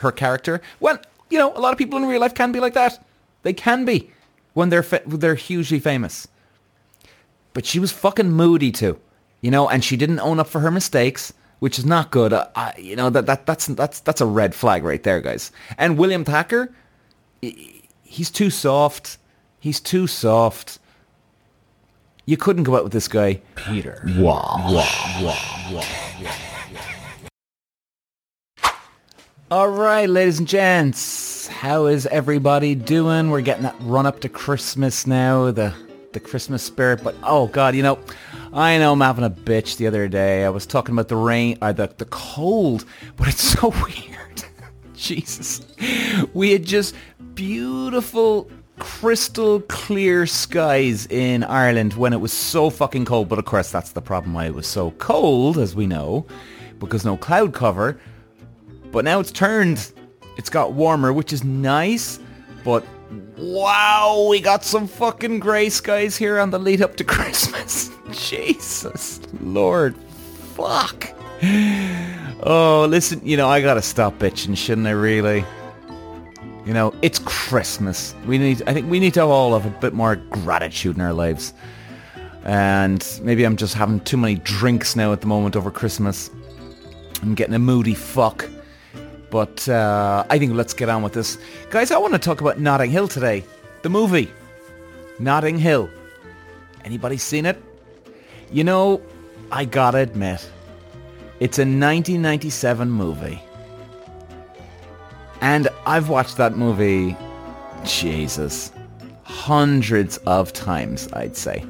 her character. Well, you know, a lot of people in real life can be like that. They can be when they're fa- they're hugely famous. But she was fucking moody too, you know, and she didn't own up for her mistakes, which is not good. Uh, I, you know that that that's that's that's a red flag right there, guys. And William Thacker, he's too soft. He's too soft. You couldn't go out with this guy, Peter. Wow. All right, ladies and gents, how is everybody doing? We're getting that run up to Christmas now, the the Christmas spirit. But oh god, you know, I know I'm having a bitch the other day. I was talking about the rain, or the the cold, but it's so weird. Jesus, we had just beautiful crystal clear skies in Ireland when it was so fucking cold. But of course, that's the problem why it was so cold, as we know, because no cloud cover. But now it's turned. It's got warmer, which is nice. But wow, we got some fucking grey skies here on the lead up to Christmas. Jesus Lord. Fuck. Oh, listen, you know, I gotta stop bitching, shouldn't I really? You know, it's Christmas. We need, I think we need to all have a bit more gratitude in our lives. And maybe I'm just having too many drinks now at the moment over Christmas. I'm getting a moody fuck. But uh, I think let's get on with this. Guys, I want to talk about Notting Hill today. The movie. Notting Hill. Anybody seen it? You know, I gotta admit, it's a 1997 movie. And I've watched that movie, Jesus, hundreds of times, I'd say.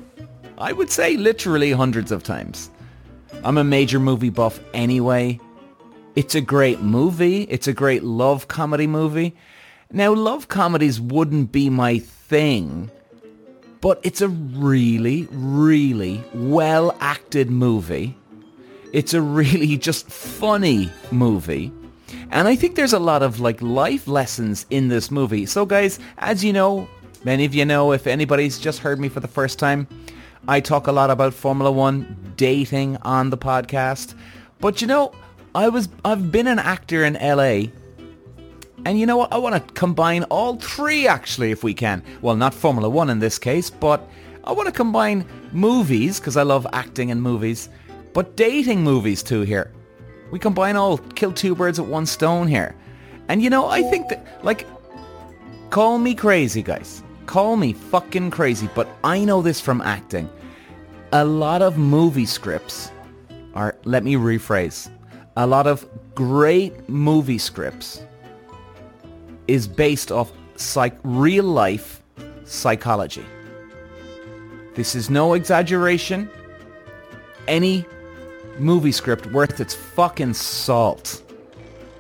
I would say literally hundreds of times. I'm a major movie buff anyway. It's a great movie. It's a great love comedy movie. Now, love comedies wouldn't be my thing, but it's a really, really well acted movie. It's a really just funny movie. And I think there's a lot of like life lessons in this movie. So guys, as you know, many of you know, if anybody's just heard me for the first time, I talk a lot about Formula One dating on the podcast. But you know, I was I've been an actor in LA. And you know what? I want to combine all three actually if we can. Well, not Formula 1 in this case, but I want to combine movies because I love acting in movies, but dating movies too here. We combine all, kill two birds with one stone here. And you know, I think that like call me crazy, guys. Call me fucking crazy, but I know this from acting. A lot of movie scripts are let me rephrase a lot of great movie scripts is based off psych- real life psychology. This is no exaggeration. Any movie script worth its fucking salt.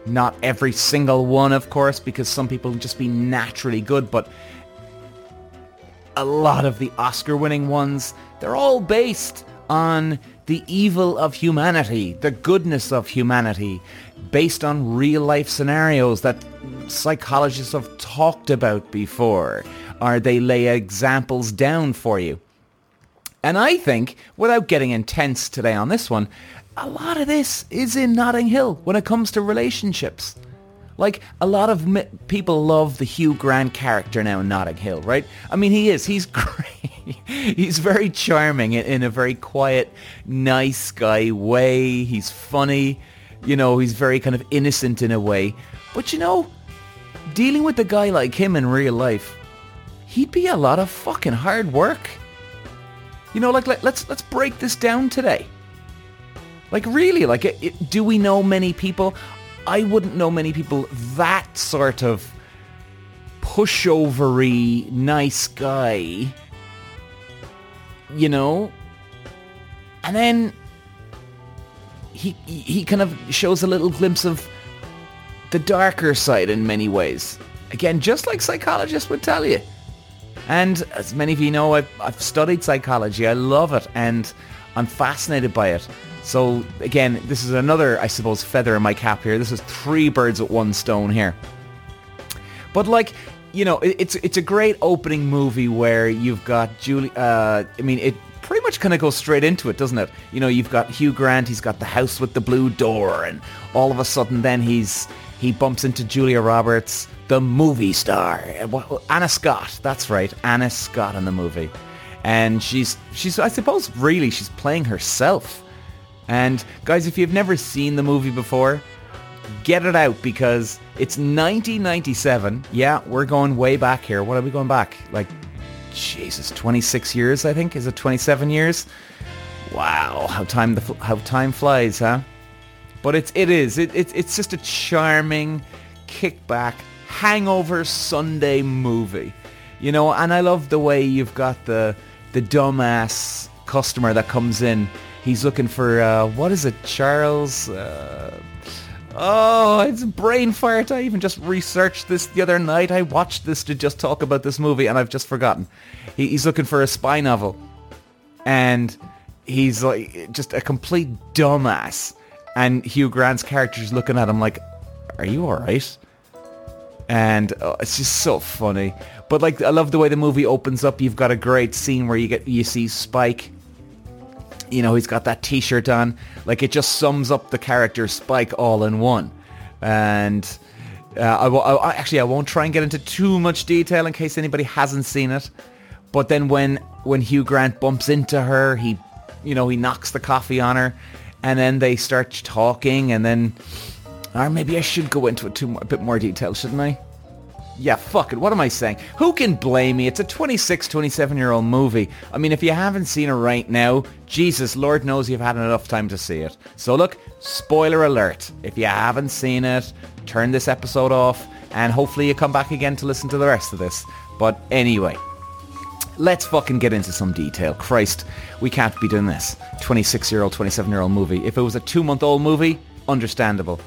Not every single one, of course, because some people just be naturally good, but a lot of the Oscar-winning ones, they're all based on the evil of humanity, the goodness of humanity, based on real life scenarios that psychologists have talked about before, or they lay examples down for you. And I think, without getting intense today on this one, a lot of this is in Notting Hill when it comes to relationships. Like, a lot of mi- people love the Hugh Grant character now in Notting Hill, right? I mean, he is. He's great. He's very charming in, in a very quiet, nice guy way. He's funny. You know, he's very kind of innocent in a way. But, you know, dealing with a guy like him in real life, he'd be a lot of fucking hard work. You know, like, let, let's let's break this down today. Like really, like it, it, do we know many people? I wouldn't know many people that sort of pushovery nice guy. You know? And then he he kind of shows a little glimpse of the darker side in many ways. Again, just like psychologists would tell you. And as many of you know, I've, I've studied psychology. I love it and I'm fascinated by it. So again, this is another, I suppose, feather in my cap here. This is three birds with one stone here. But like, you know, it, it's it's a great opening movie where you've got Julie. Uh, I mean, it pretty much kind of goes straight into it, doesn't it? You know, you've got Hugh Grant. He's got the house with the blue door, and all of a sudden, then he's he bumps into Julia Roberts, the movie star. Anna Scott, that's right, Anna Scott in the movie. And she's, she's, I suppose, really, she's playing herself. And guys, if you've never seen the movie before, get it out because it's 1997. Yeah, we're going way back here. What are we going back? Like, Jesus, 26 years, I think. Is it 27 years? Wow, how time the how time flies, huh? But it's it is it, it it's just a charming kickback hangover Sunday movie, you know. And I love the way you've got the the dumbass customer that comes in. He's looking for uh, what is it, Charles? Uh, oh, it's brain fart. I even just researched this the other night. I watched this to just talk about this movie, and I've just forgotten. He, he's looking for a spy novel, and he's like just a complete dumbass. And Hugh Grant's character is looking at him like, "Are you all right?" And oh, it's just so funny. But like, I love the way the movie opens up. You've got a great scene where you get you see Spike. You know, he's got that T-shirt on. Like, it just sums up the character Spike all in one. And uh, actually I won't try and get into too much detail in case anybody hasn't seen it. But then when when Hugh Grant bumps into her, he you know, he knocks the coffee on her, and then they start talking, and then, or maybe I should go into it too, a bit more detail, shouldn't I? Yeah, fuck it. What am I saying? Who can blame me? It's a 26, 27-year-old movie. I mean, if you haven't seen it right now, Jesus, Lord knows you've had enough time to see it. So look, spoiler alert. If you haven't seen it, turn this episode off, and hopefully you come back again to listen to the rest of this. But anyway, let's fucking get into some detail. Christ, we can't be doing this. 26-year-old, 27-year-old movie. If it was a two-month-old movie, understandable.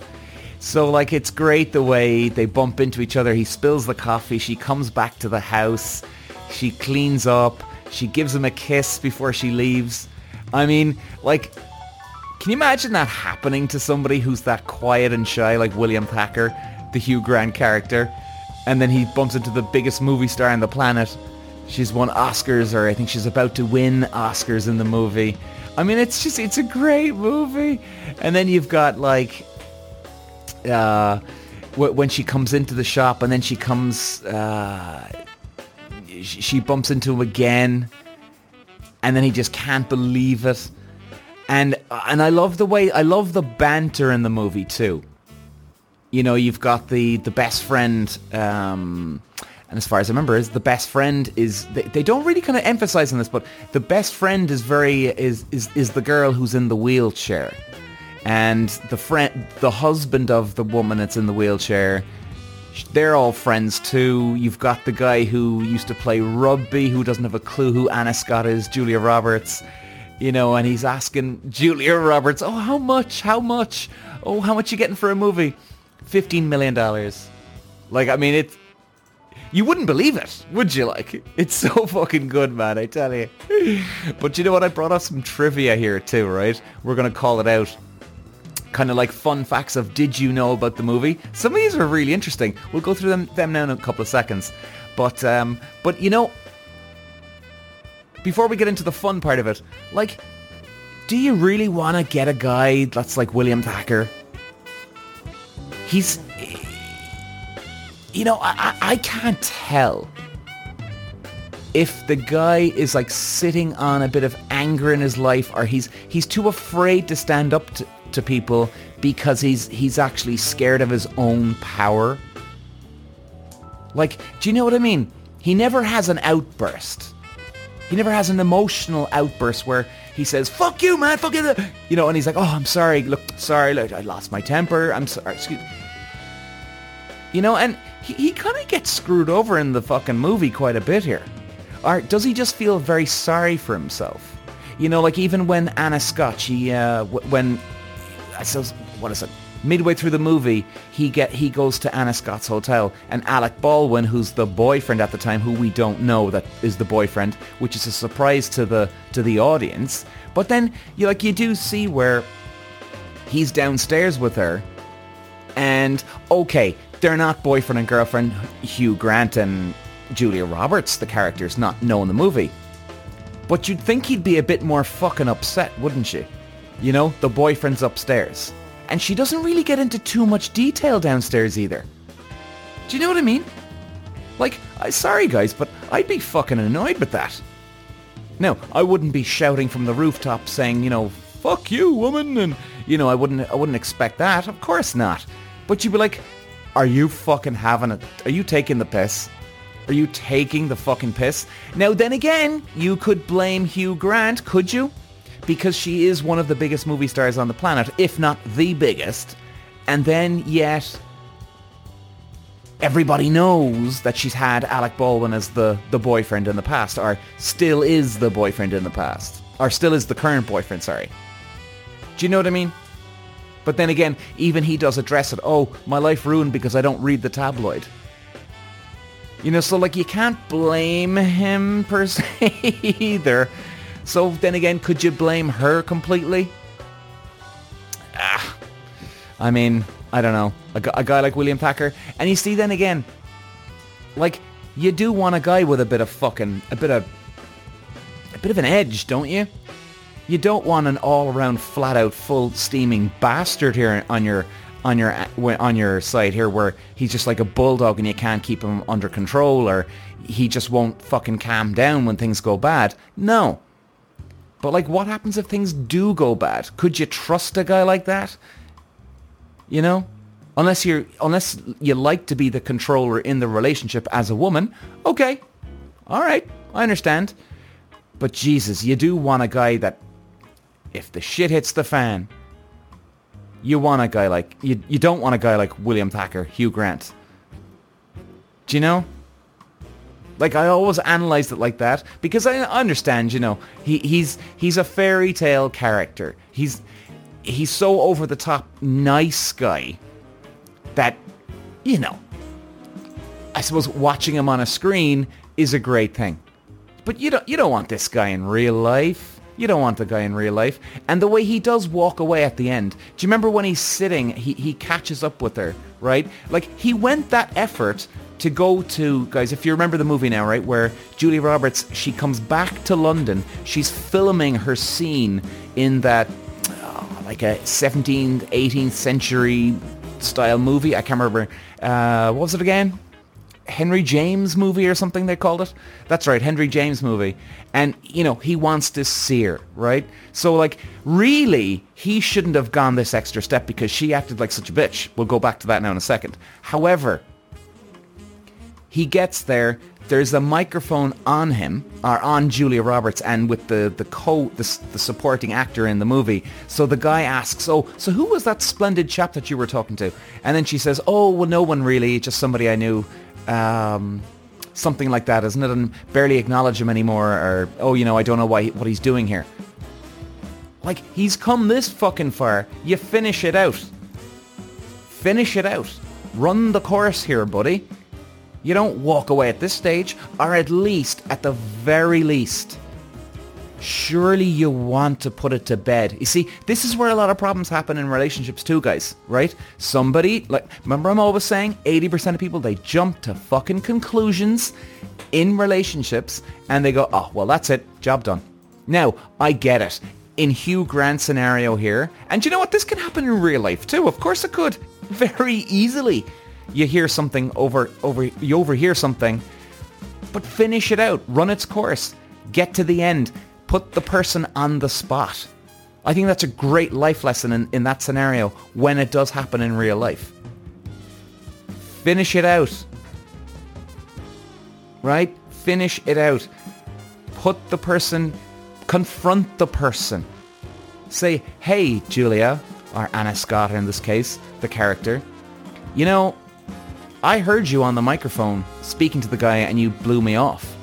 So like it's great the way they bump into each other. He spills the coffee. She comes back to the house. She cleans up. She gives him a kiss before she leaves. I mean, like, can you imagine that happening to somebody who's that quiet and shy like William Thacker, the Hugh Grant character? And then he bumps into the biggest movie star on the planet She's won Oscars, or I think she's about to win Oscars in the movie. I mean, it's just, it's a great movie. And then you've got like, uh, when she comes into the shop and then she comes, uh, she bumps into him again and then he just can't believe it. And, and I love the way, I love the banter in the movie too. You know, you've got the, the best friend, um, and as far as I remember, is the best friend is they, they don't really kind of emphasize on this, but the best friend is very is is is the girl who's in the wheelchair, and the friend the husband of the woman that's in the wheelchair. They're all friends too. You've got the guy who used to play rugby, who doesn't have a clue who Anna Scott is, Julia Roberts, you know, and he's asking Julia Roberts, "Oh, how much? How much? Oh, how much you getting for a movie? Fifteen million dollars." Like, I mean, it's you wouldn't believe it, would you? Like, it's so fucking good, man, I tell you. But you know what? I brought up some trivia here too, right? We're going to call it out. Kind of like fun facts of did you know about the movie? Some of these are really interesting. We'll go through them, them now in a couple of seconds. But, um, but you know, before we get into the fun part of it, like, do you really want to get a guy that's like William Thacker? He's you know, I, I can't tell if the guy is like sitting on a bit of anger in his life or he's he's too afraid to stand up to, to people because he's he's actually scared of his own power. Like, do you know what I mean? He never has an outburst. He never has an emotional outburst where he says, fuck you, man, fuck you. You know, and he's like, oh, I'm sorry. Look, sorry. Look, I lost my temper. I'm sorry. Excuse You know, and he, he kind of gets screwed over in the fucking movie quite a bit here. Or does he just feel very sorry for himself? You know, like even when Anna Scott, she, uh, when, Suppose, what is it? Midway through the movie, he get he goes to Anna Scott's hotel, and Alec Baldwin, who's the boyfriend at the time, who we don't know that is the boyfriend, which is a surprise to the to the audience. But then, you like you do see where he's downstairs with her, and okay, they're not boyfriend and girlfriend Hugh Grant and Julia Roberts, the characters not known the movie. But you'd think he'd be a bit more fucking upset, wouldn't you? You know, the boyfriend's upstairs. And she doesn't really get into too much detail downstairs either. Do you know what I mean? Like, I sorry guys, but I'd be fucking annoyed with that. No, I wouldn't be shouting from the rooftop saying, you know, fuck you, woman, and you know, I wouldn't I wouldn't expect that. Of course not. But you'd be like, are you fucking having it? Are you taking the piss? Are you taking the fucking piss? Now then again, you could blame Hugh Grant, could you? Because she is one of the biggest movie stars on the planet, if not the biggest. And then yet everybody knows that she's had Alec Baldwin as the, the boyfriend in the past, or still is the boyfriend in the past. Or still is the current boyfriend, sorry. Do you know what I mean? But then again, even he does address it. Oh, my life ruined because I don't read the tabloid. You know, so like you can't blame him per se either. So then again, could you blame her completely? Ah, I mean, I don't know. A, a guy like William Thacker. And you see then again, like, you do want a guy with a bit of fucking, a bit of, a bit of an edge, don't you? You don't want an all-around, flat-out, full steaming bastard here on your on your on your side here, where he's just like a bulldog and you can't keep him under control, or he just won't fucking calm down when things go bad. No. But like, what happens if things do go bad? Could you trust a guy like that? You know, unless you're unless you like to be the controller in the relationship as a woman. Okay, all right, I understand. But Jesus, you do want a guy that if the shit hits the fan, you want a guy like you. You don't want a guy like William Thacker, Hugh Grant. Do you know? Like I always analyzed it like that because I understand, you know, he, he's he's a fairy tale character. He's he's so over the top nice guy that you know. I suppose watching him on a screen is a great thing, but you don't you don't want this guy in real life. You don't want the guy in real life. And the way he does walk away at the end. Do you remember when he's sitting, he, he catches up with her, right? Like, he went that effort to go to, guys, if you remember the movie now, right, where Julie Roberts, she comes back to London. She's filming her scene in that, oh, like a 17th, 18th century style movie. I can't remember. Uh, what was it again? Henry James movie or something they called it. That's right, Henry James movie. And, you know, he wants to see her, right? So, like, really, he shouldn't have gone this extra step because she acted like such a bitch. We'll go back to that now in a second. However, he gets there. There's a microphone on him, or on Julia Roberts, and with the the co the, the supporting actor in the movie. So the guy asks, "Oh, so who was that splendid chap that you were talking to?" And then she says, "Oh, well, no one really, just somebody I knew." Um, something like that, isn't it? And barely acknowledge him anymore, or oh, you know, I don't know why what he's doing here. Like he's come this fucking far. You finish it out. Finish it out. Run the course here, buddy. You don't walk away at this stage, or at least, at the very least, surely you want to put it to bed. You see, this is where a lot of problems happen in relationships too, guys, right? Somebody, like, remember I'm always saying 80% of people, they jump to fucking conclusions in relationships and they go, oh, well, that's it, job done. Now, I get it. In Hugh Grant's scenario here, and you know what, this can happen in real life too. Of course it could. Very easily you hear something over over you overhear something but finish it out. Run its course. Get to the end. Put the person on the spot. I think that's a great life lesson in, in that scenario when it does happen in real life. Finish it out. Right? Finish it out. Put the person confront the person. Say hey julia or anna scott in this case the character. You know I heard you on the microphone speaking to the guy and you blew me off.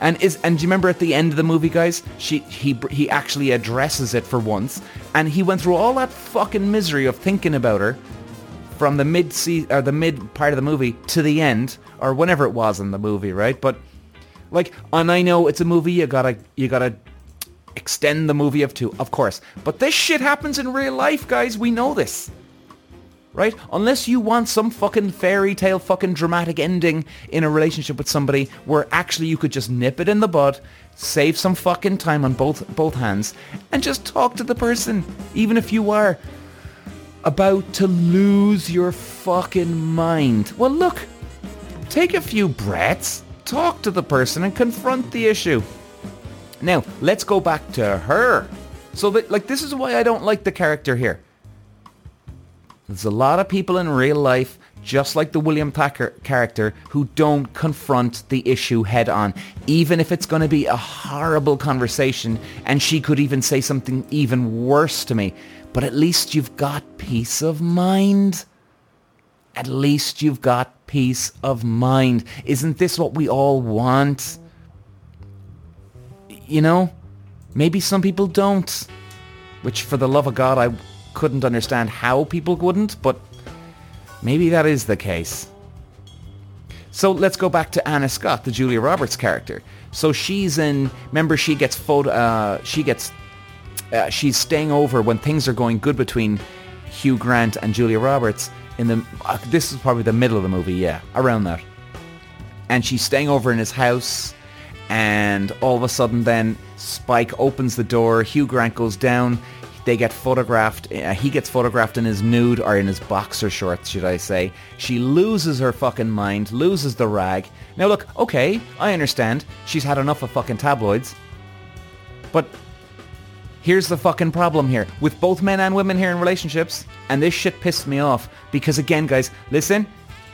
And is and do you remember at the end of the movie, guys? She he he actually addresses it for once, and he went through all that fucking misery of thinking about her from the mid se- or the mid part of the movie to the end, or whenever it was in the movie, right? But like, and I know it's a movie. You gotta you gotta extend the movie of two, of course. But this shit happens in real life, guys. We know this right? Unless you want some fucking fairy tale fucking dramatic ending in a relationship with somebody where actually you could just nip it in the bud, save some fucking time on both both hands, and just talk to the person, even if you are about to lose your fucking mind. Well, look, take a few breaths, talk to the person and confront the issue. Now, let's go back to her. So, that, like, this is why I don't like the character here. There's a lot of people in real life, just like the William Thacker character, who don't confront the issue head on, even if it's going to be a horrible conversation, and she could even say something even worse to me. But at least you've got peace of mind. At least you've got peace of mind. Isn't this what we all want? You know, maybe some people don't. Which, for the love of God, I couldn't understand how people wouldn't, but maybe that is the case. So let's go back to Anna Scott, the Julia Roberts character. So she's in. Remember, she gets photo. Uh, she gets. Uh, she's staying over when things are going good between Hugh Grant and Julia Roberts. In the uh, this is probably the middle of the movie, yeah, around that. And she's staying over in his house, and all of a sudden, then Spike opens the door. Hugh Grant goes down they get photographed. Uh, he gets photographed in his nude or in his boxer shorts, should I say. She loses her fucking mind, loses the rag. Now look, okay, I understand. She's had enough of fucking tabloids. But here's the fucking problem here. With both men and women here in relationships, and this shit pissed me off. Because again, guys, listen,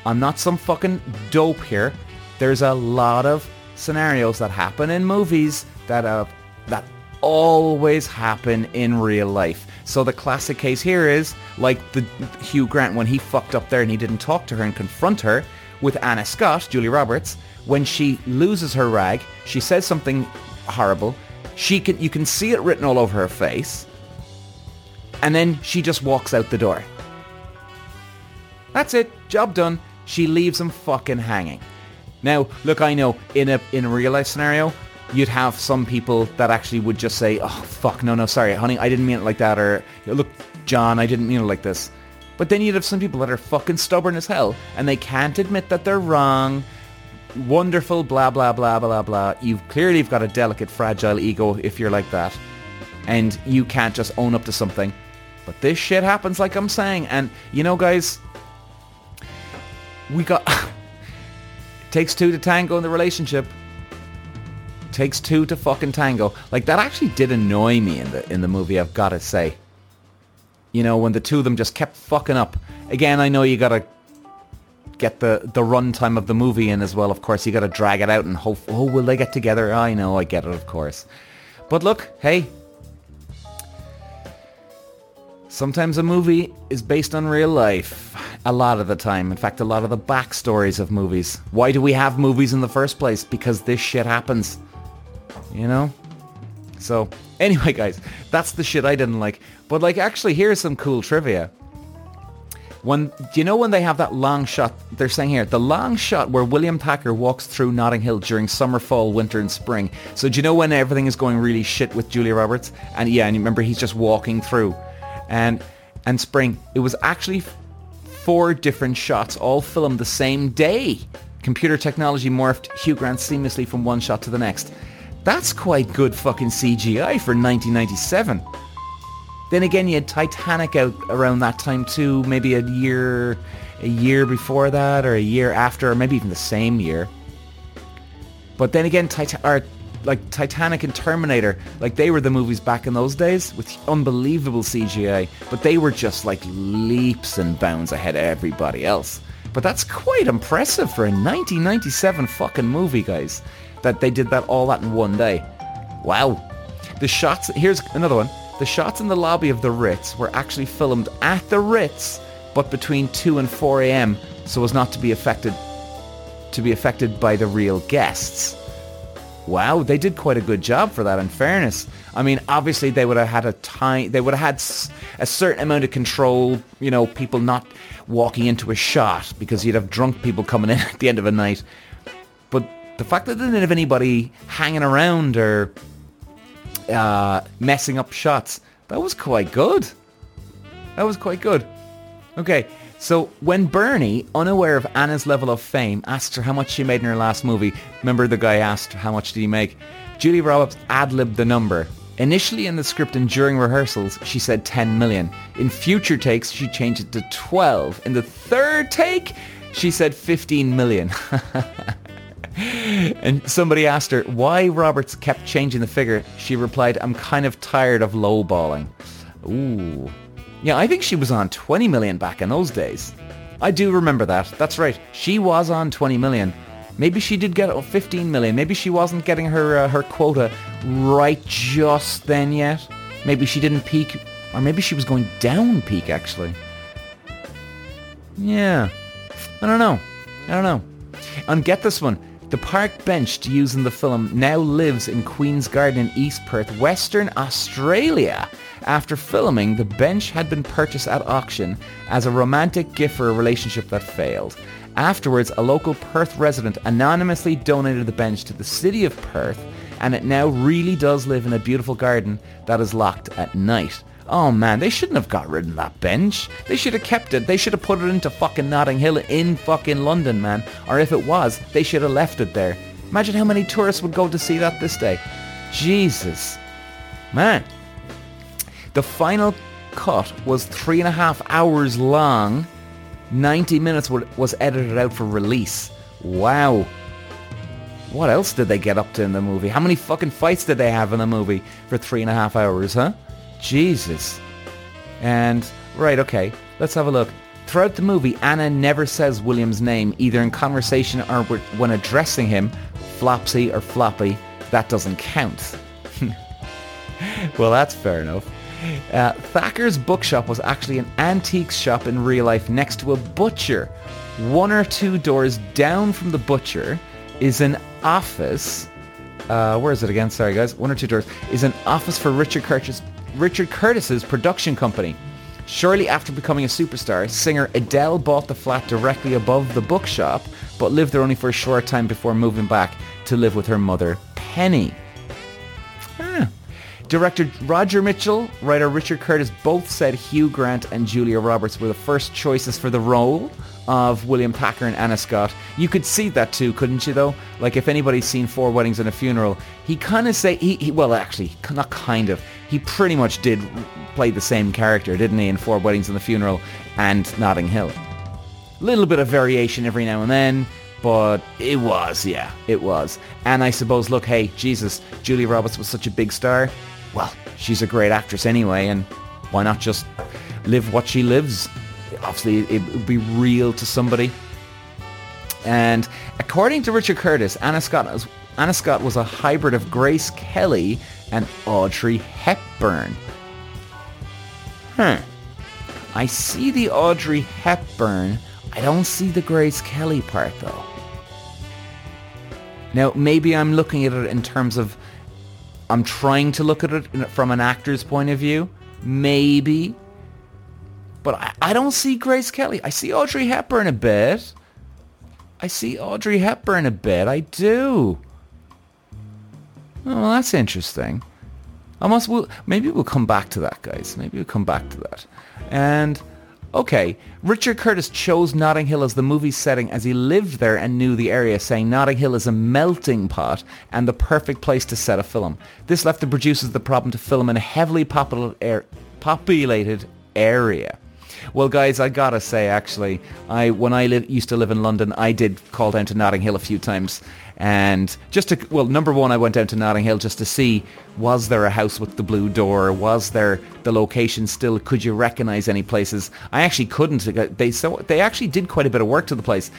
I'm not some fucking dope here. There's a lot of scenarios that happen in movies that uh, that always happen in real life. So the classic case here is like the Hugh Grant when he fucked up there and he didn't talk to her and confront her with Anna Scott, Julie Roberts, when she loses her rag, she says something horrible. She can you can see it written all over her face. And then she just walks out the door. That's it. Job done. She leaves him fucking hanging. Now, look, I know in a in a real life scenario, you'd have some people that actually would just say, oh, fuck, no, no, sorry, honey, I didn't mean it like that, or, look, John, I didn't mean it like this. But then you'd have some people that are fucking stubborn as hell, and they can't admit that they're wrong. Wonderful, blah, blah, blah, blah, blah. You've clearly got a delicate, fragile ego if you're like that. And you can't just own up to something. But this shit happens like I'm saying. And, you know, guys, we got... It takes two to tango in the relationship takes two to fucking tango. Like that actually did annoy me in the in the movie. I've got to say. You know, when the two of them just kept fucking up. Again, I know you gotta get the the runtime of the movie in as well. Of course, you gotta drag it out and hope. Oh, will they get together? I know, I get it, of course. But look, hey. Sometimes a movie is based on real life. A lot of the time. In fact, a lot of the backstories of movies. Why do we have movies in the first place? Because this shit happens you know? So, anyway, guys, that's the shit I didn't like. But, like, actually, here's some cool trivia. When, do you know when they have that long shot, they're saying here, the long shot where William Thacker walks through Notting Hill during summer, fall, winter and spring. So do you know when everything is going really shit with Julia Roberts? And yeah, and you remember he's just walking through. And, and spring. It was actually four different shots, all filmed the same day. Computer technology morphed Hugh Grant seamlessly from one shot to the next. That's quite good fucking CGI for 1997. Then again, you had Titanic out around that time too, maybe a year, a year before that, or a year after, or maybe even the same year. But then again, Titan- or like Titanic and Terminator, like they were the movies back in those days with unbelievable CGI, but they were just like leaps and bounds ahead of everybody else. But that's quite impressive for a 1997 fucking movie, guys that they did that all that in one day. Wow. The shots, here's another one. The shots in the lobby of the Ritz were actually filmed at the Ritz, but between 2 and 4 a.m. so as not to be affected to be affected by the real guests. Wow, they did quite a good job for that in fairness. I mean, obviously they would have had a time, they would have had a certain amount of control, you know, people not walking into a shot because you'd have drunk people coming in at the end of a night. The fact that they didn't have anybody hanging around or uh, messing up shots, that was quite good. That was quite good. Okay, so when Bernie, unaware of Anna's level of fame, asked her how much she made in her last movie, remember the guy asked how much did he make? Julie Roberts ad-libbed the number Initially in the script and during rehearsals, she said 10 million. In future takes, she changed it to 12. In the third take, she said 15 million. and somebody asked her why Roberts kept changing the figure. She replied, I'm kind of tired of lowballing. Ooh. Yeah, I think she was on 20 million back in those days. I do remember that. That's right. She was on 20 million. Maybe she did get 15 million. Maybe she wasn't getting her uh, her quota right just then yet. Maybe she didn't peak, or maybe she was going down peak actually. Yeah, I don't know. I don't know. And get this one. The park bench used in the film now lives in Queen's Garden in East Perth, Western Australia. After filming, the bench had been purchased at auction as a romantic gift for a relationship that failed. Afterwards, a local Perth resident anonymously donated the bench to the city of Perth, and it now really does live in a beautiful garden that is locked at night. Oh man, they shouldn't have got rid of that bench. They should have kept it. They should have put it into fucking Notting Hill in fucking London, man. Or if it was, they should have left it there. Imagine how many tourists would go to see that this day. Jesus. Man. The final cut was three and a half hours long 90 minutes was edited out for release. Wow. What else did they get up to in the movie? How many fucking fights did they have in the movie for three and a half hours, huh? Jesus. And, right, okay, let's have a look. Throughout the movie, Anna never says William's name, either in conversation or when addressing him, Flopsy or Floppy. That doesn't count. well, that's fair enough. Uh, Thacker's bookshop was actually an antique shop in real life next to a butcher. One or two doors down from the butcher is an office. Uh, where is it again? Sorry, guys. One or two doors is an office for Richard Curtis, Richard Curtis's production company. Shortly after becoming a superstar, singer Adele bought the flat directly above the bookshop, but lived there only for a short time before moving back to live with her mother, Penny. Ah. Director Roger Michell, writer Richard Curtis both said Hugh Grant and Julia Roberts were the first choices for the role of William Thacker and Anna Scott. You could see that too, couldn't you though? Like if anybody's seen Four Weddings and a Funeral, he kind of say, he, he, well actually, not kind of, he pretty much did play the same character, didn't he, in Four Weddings and a Funeral and Notting Hill. Little bit of variation every now and then, but it was, yeah, it was. And I suppose, look, hey, Jesus, Julia Roberts was such a big star well, she's a great actress anyway, and why not just live what she lives? Obviously, it would be real to somebody. And according to Richard Curtis, Anna Scott, Anna Scott was a hybrid of Grace Kelly and Audrey Hepburn. Huh. I see the Audrey Hepburn. I don't see the Grace Kelly part though. Now, maybe I'm looking at it in terms of I'm trying to look at it from an actor's point of view. Maybe. But I, I don't see Grace Kelly. I see Audrey Hepburn a bit. I see Audrey Hepburn a bit. I do. Oh, well, that's interesting. I must. We'll, maybe we'll come back to that, guys. Maybe we'll come back to that. And Okay, Richard Curtis chose Notting Hill as the movie setting as he lived there and knew the area, saying Notting Hill is a melting pot and the perfect place to set a film. This left the producers the problem to film in a heavily populated area. Well, guys, I gotta say, actually, I when I li- used to live in London, I did call down to Notting Hill a few times, and just to well, number one, I went down to Notting Hill just to see was there a house with the blue door, was there the location still, could you recognise any places? I actually couldn't. Uh, they so they actually did quite a bit of work to the place.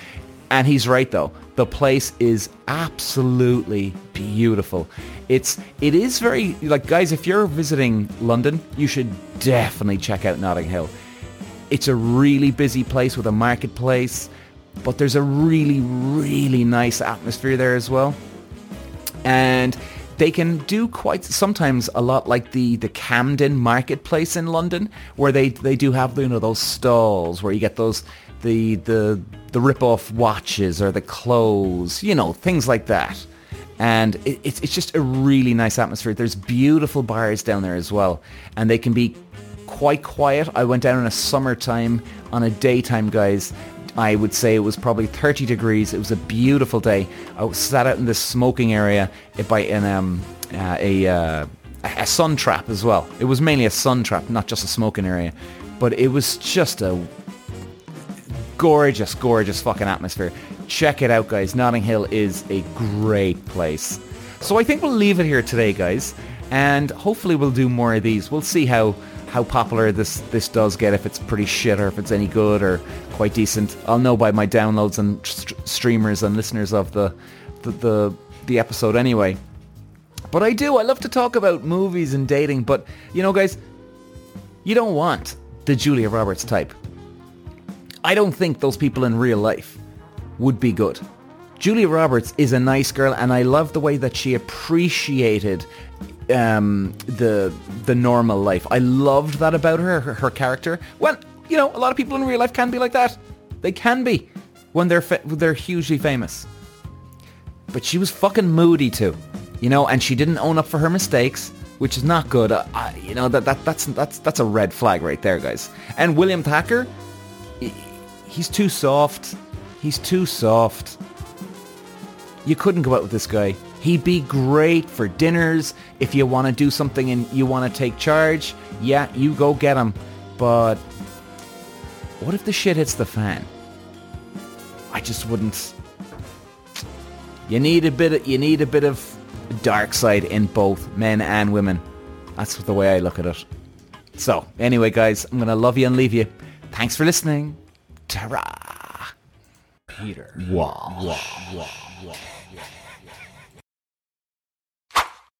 And he's right though. The place is absolutely beautiful. It's it is very like guys, if you're visiting London, you should definitely check out Notting Hill. It's a really busy place with a marketplace, but there's a really, really nice atmosphere there as well. And they can do quite sometimes a lot like the the Camden marketplace in London where they they do have you know those stalls where you get those the the the rip off watches or the clothes you know things like that and it, it's it's just a really nice atmosphere there's beautiful bars down there as well and they can be quite quiet. I went down in a summertime on a daytime, guys. I would say it was probably 30 degrees. It was a beautiful day. I sat out in this smoking area by in um, uh, a uh, a sun trap as well. It was mainly a sun trap, not just a smoking area. But it was just a gorgeous, gorgeous fucking atmosphere. Check it out, guys. Notting Hill is a great place. So I think we'll leave it here today, guys. And hopefully we'll do more of these. We'll see how how popular this this does get if it's pretty shit or if it's any good or quite decent. I'll know by my downloads and st- streamers and listeners of the the, the the episode anyway. But i do i love to talk about movies and dating but you know guys you don't want the julia roberts type. I don't think those people in real life would be good. Julia Roberts is a nice girl, and I love the way that she appreciated um, the the normal life. I loved that about her, her, her character. Well, you know, a lot of people in real life can be like that. They can be when they're fa- they're hugely famous. But she was fucking moody too, you know, and she didn't own up for her mistakes, which is not good. Uh, you know that that that's that's that's a red flag right there, guys. And William Thacker, he's too soft. He's too soft. You couldn't go out with this guy. He'd be great for dinners. If you want to do something and you want to take charge, yeah, you go get him. But what if the shit hits the fan? I just wouldn't. You need a bit. Of, you need a bit of dark side in both men and women. That's the way I look at it. So anyway, guys, I'm gonna love you and leave you. Thanks for listening. Ta-ra. Peter. Wow. Wow. Wow. Wow.